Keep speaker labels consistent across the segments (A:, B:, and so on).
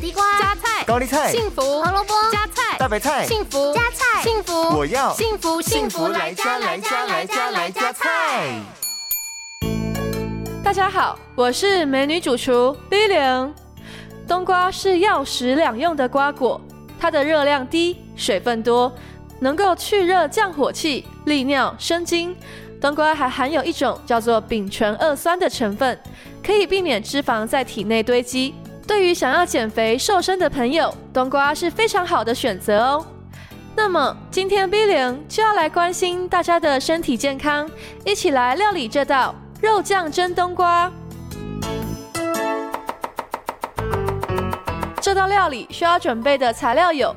A: 地瓜、
B: 加菜、
C: 高丽菜、
B: 幸福、
A: 胡萝卜、
B: 加菜、
C: 大白菜、
B: 幸福、
A: 加菜、
B: 幸福，
C: 我要
B: 幸福
C: 幸福来加来加来加来加菜。
D: 大家好，我是美女主厨 B 零。冬瓜是药食两用的瓜果，它的热量低，水分多，能够去热降火气、利尿生津。冬瓜还含有一种叫做丙醇二酸的成分，可以避免脂肪在体内堆积。对于想要减肥瘦身的朋友，冬瓜是非常好的选择哦。那么今天 B 零就要来关心大家的身体健康，一起来料理这道肉酱蒸冬瓜。这道料理需要准备的材料有：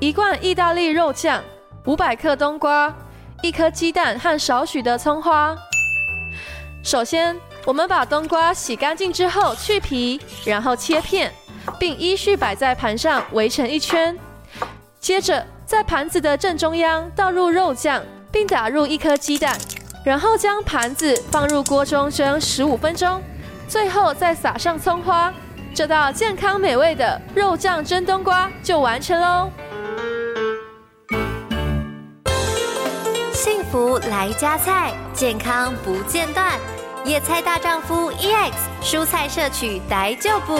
D: 一罐意大利肉酱、五百克冬瓜、一颗鸡蛋和少许的葱花。首先，我们把冬瓜洗干净之后去皮，然后切片，并依序摆在盘上围成一圈。接着，在盘子的正中央倒入肉酱，并打入一颗鸡蛋，然后将盘子放入锅中蒸十五分钟，最后再撒上葱花。这道健康美味的肉酱蒸冬瓜就完成喽！
A: 幸福来加菜，健康不间断。野菜大丈夫 EX，蔬菜摄取逮就补。